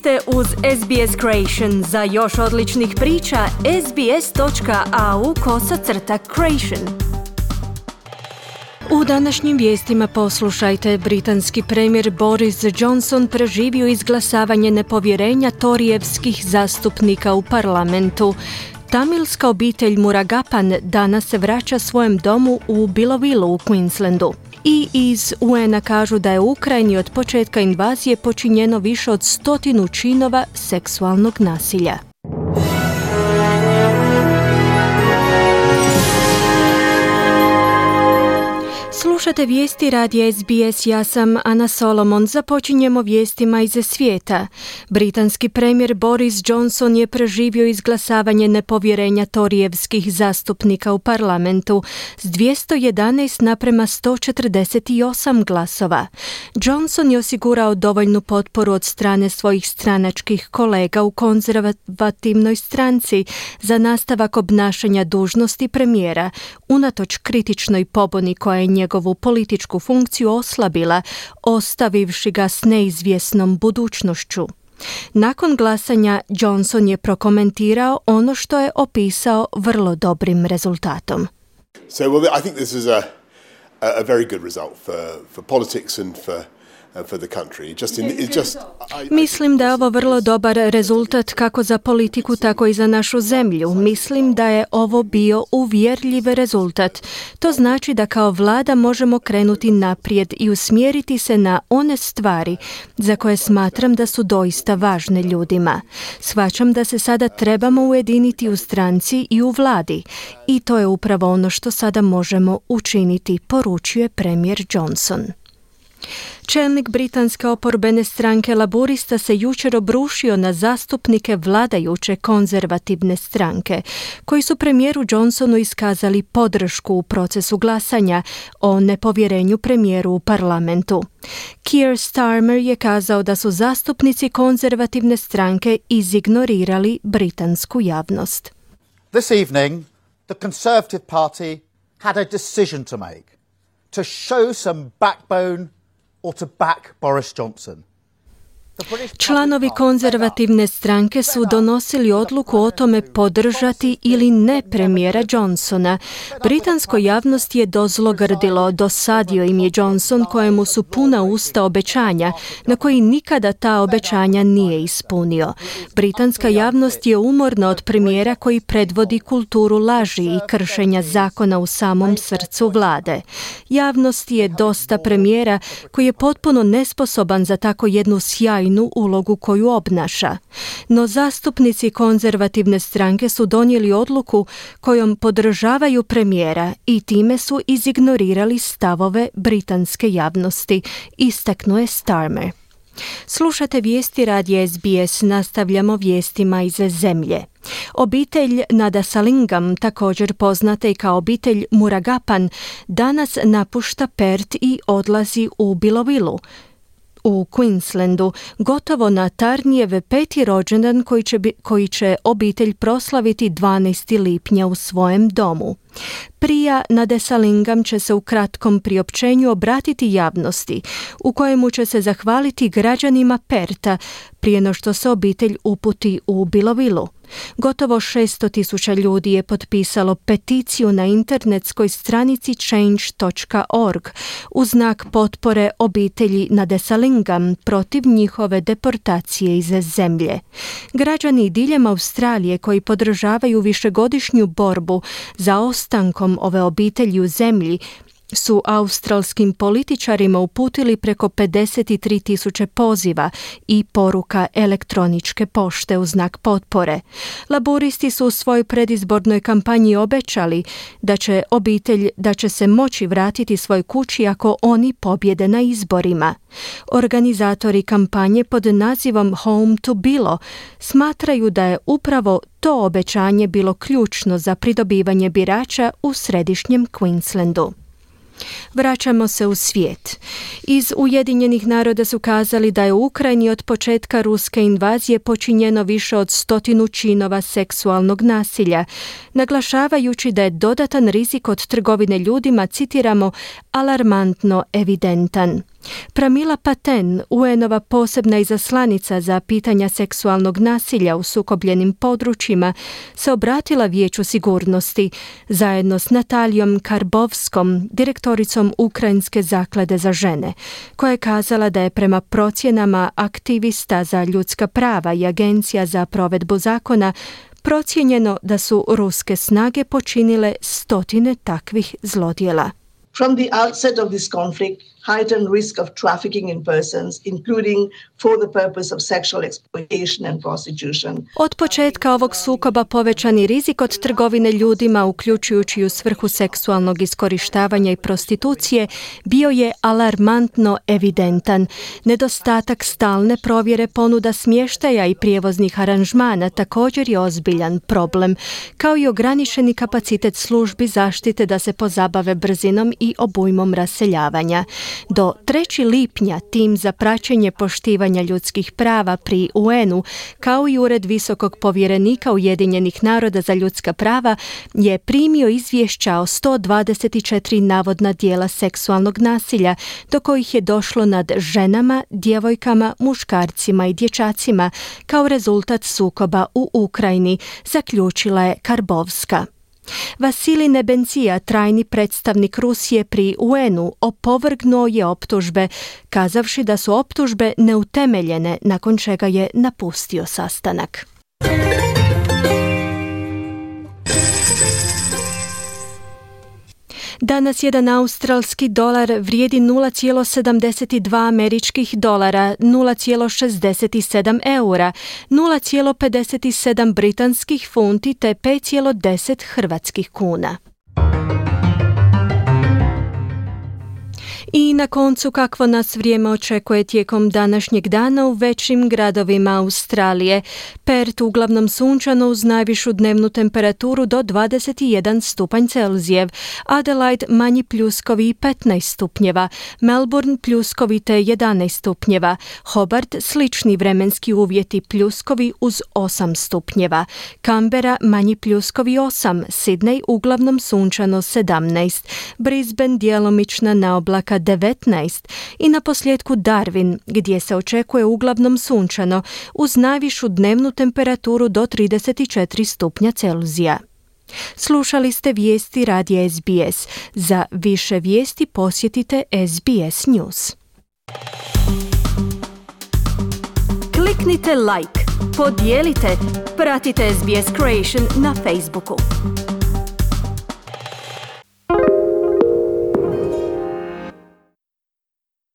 ste uz SBS Creation. Za još odličnih priča, sbs.au kosacrta creation. U današnjim vijestima poslušajte, britanski premijer Boris Johnson preživio izglasavanje nepovjerenja torijevskih zastupnika u parlamentu. Tamilska obitelj Muragapan danas se vraća svojem domu u Bilovilu u Queenslandu i iz UN-a kažu da je u Ukrajini od početka invazije počinjeno više od stotinu činova seksualnog nasilja. Slušate vijesti radi SBS, ja sam Ana Solomon. Započinjemo vijestima iz svijeta. Britanski premijer Boris Johnson je preživio izglasavanje nepovjerenja torijevskih zastupnika u parlamentu s 211 naprema 148 glasova. Johnson je osigurao dovoljnu potporu od strane svojih stranačkih kolega u konzervativnoj stranci za nastavak obnašanja dužnosti premijera, unatoč kritičnoj pobuni koja je njegovu političku funkciju oslabila, ostavivši ga s neizvjesnom budućnošću. Nakon glasanja Johnson je prokomentirao ono što je opisao vrlo dobrim rezultatom. So well, I think this is a, a very good result for, for politics and for Mislim da je ovo vrlo dobar rezultat kako za politiku, tako i za našu zemlju. Mislim da je ovo bio uvjerljiv rezultat. To znači da kao vlada možemo krenuti naprijed i usmjeriti se na one stvari za koje smatram da su doista važne ljudima. Svačam da se sada trebamo ujediniti u stranci i u vladi i to je upravo ono što sada možemo učiniti, poručuje premijer Johnson. Čelnik britanske oporbene stranke Laburista se jučer obrušio na zastupnike vladajuće konzervativne stranke, koji su premijeru Johnsonu iskazali podršku u procesu glasanja o nepovjerenju premijeru u parlamentu. Keir Starmer je kazao da su zastupnici konzervativne stranke izignorirali britansku javnost. This evening, the Conservative Party had a decision to make to show some backbone or to back Boris Johnson. Članovi konzervativne stranke su donosili odluku o tome podržati ili ne premijera Johnsona. Britansko javnost je dozlogrdilo, dosadio im je Johnson kojemu su puna usta obećanja, na koji nikada ta obećanja nije ispunio. Britanska javnost je umorna od premijera koji predvodi kulturu laži i kršenja zakona u samom srcu vlade. Javnost je dosta premijera koji je potpuno nesposoban za tako jednu sjajnu ulogu koju obnaša. No zastupnici konzervativne stranke su donijeli odluku kojom podržavaju premijera i time su izignorirali stavove britanske javnosti, istaknuje Starmer. Slušate vijesti radi SBS, nastavljamo vijestima iz zemlje. Obitelj Nada Salingam, također poznata i kao obitelj Muragapan, danas napušta Pert i odlazi u Bilovilu, u Queenslandu gotovo na Tarnijev peti rođendan koji će, koji će obitelj proslaviti 12. lipnja u svojem domu. Prija na Desalingam će se u kratkom priopćenju obratiti javnosti, u kojemu će se zahvaliti građanima Perta prije no što se obitelj uputi u Bilovilu. Gotovo 600 tisuća ljudi je potpisalo peticiju na internetskoj stranici change.org u znak potpore obitelji na Desalingam protiv njihove deportacije iz zemlje. Građani diljem Australije koji podržavaju višegodišnju borbu za ostankom ove obitelji u zemlji su australskim političarima uputili preko 53 tisuće poziva i poruka elektroničke pošte u znak potpore. Laboristi su u svojoj predizbornoj kampanji obećali da će obitelj da će se moći vratiti svoj kući ako oni pobjede na izborima. Organizatori kampanje pod nazivom Home to Bilo smatraju da je upravo to obećanje bilo ključno za pridobivanje birača u središnjem Queenslandu. Vraćamo se u svijet. Iz Ujedinjenih naroda su kazali da je u Ukrajini od početka ruske invazije počinjeno više od stotinu činova seksualnog nasilja, naglašavajući da je dodatan rizik od trgovine ljudima, citiramo, alarmantno evidentan. Pramila Paten, UN-ova posebna izaslanica za pitanja seksualnog nasilja u sukobljenim područjima, se obratila Vijeću sigurnosti zajedno s Natalijom Karbovskom, direktoricom Ukrajinske zaklade za žene, koja je kazala da je prema procjenama aktivista za ljudska prava i Agencija za provedbu zakona procijenjeno da su ruske snage počinile stotine takvih zlodjela. From the outset of this conflict, heightened risk of trafficking in persons, including for the purpose of sexual exploitation and prostitution. Od početka ovog sukoba povećani rizik od trgovine ljudima, uključujući u svrhu seksualnog iskorištavanja i prostitucije, bio je alarmantno evidentan. Nedostatak stalne provjere ponuda smještaja i prijevoznih aranžmana također je ozbiljan problem, kao i ograničeni kapacitet službi zaštite da se pozabave brzinom i obujmom raseljavanja. Do 3. lipnja tim za praćenje poštivanja ljudskih prava pri UN-u kao i Ured visokog povjerenika Ujedinjenih naroda za ljudska prava je primio izvješća o 124 navodna dijela seksualnog nasilja do kojih je došlo nad ženama, djevojkama, muškarcima i dječacima kao rezultat sukoba u Ukrajini, zaključila je Karbovska. Vasili Nebencija, trajni predstavnik Rusije pri UN-u, opovrgnuo je optužbe, kazavši da su optužbe neutemeljene, nakon čega je napustio sastanak. Danas jedan australski dolar vrijedi 0,72 američkih dolara, 0,67 eura, 0,57 britanskih funti te 5,10 hrvatskih kuna. I na koncu kakvo nas vrijeme očekuje tijekom današnjeg dana u većim gradovima Australije. Pert uglavnom sunčano uz najvišu dnevnu temperaturu do 21 stupanj Celzijev, Adelaide manji pljuskovi i 15 stupnjeva, Melbourne pljuskovi te 11 stupnjeva, Hobart slični vremenski uvjeti pljuskovi uz 8 stupnjeva, Canberra manji pljuskovi 8, Sydney uglavnom sunčano 17, Brisbane djelomična na oblaka 19 i na posljedku Darwin gdje se očekuje uglavnom sunčano uz najvišu dnevnu temperaturu do 34 stupnja Celzija. Slušali ste vijesti radija SBS. Za više vijesti posjetite SBS News. Kliknite like, podijelite, pratite SBS Creation na Facebooku.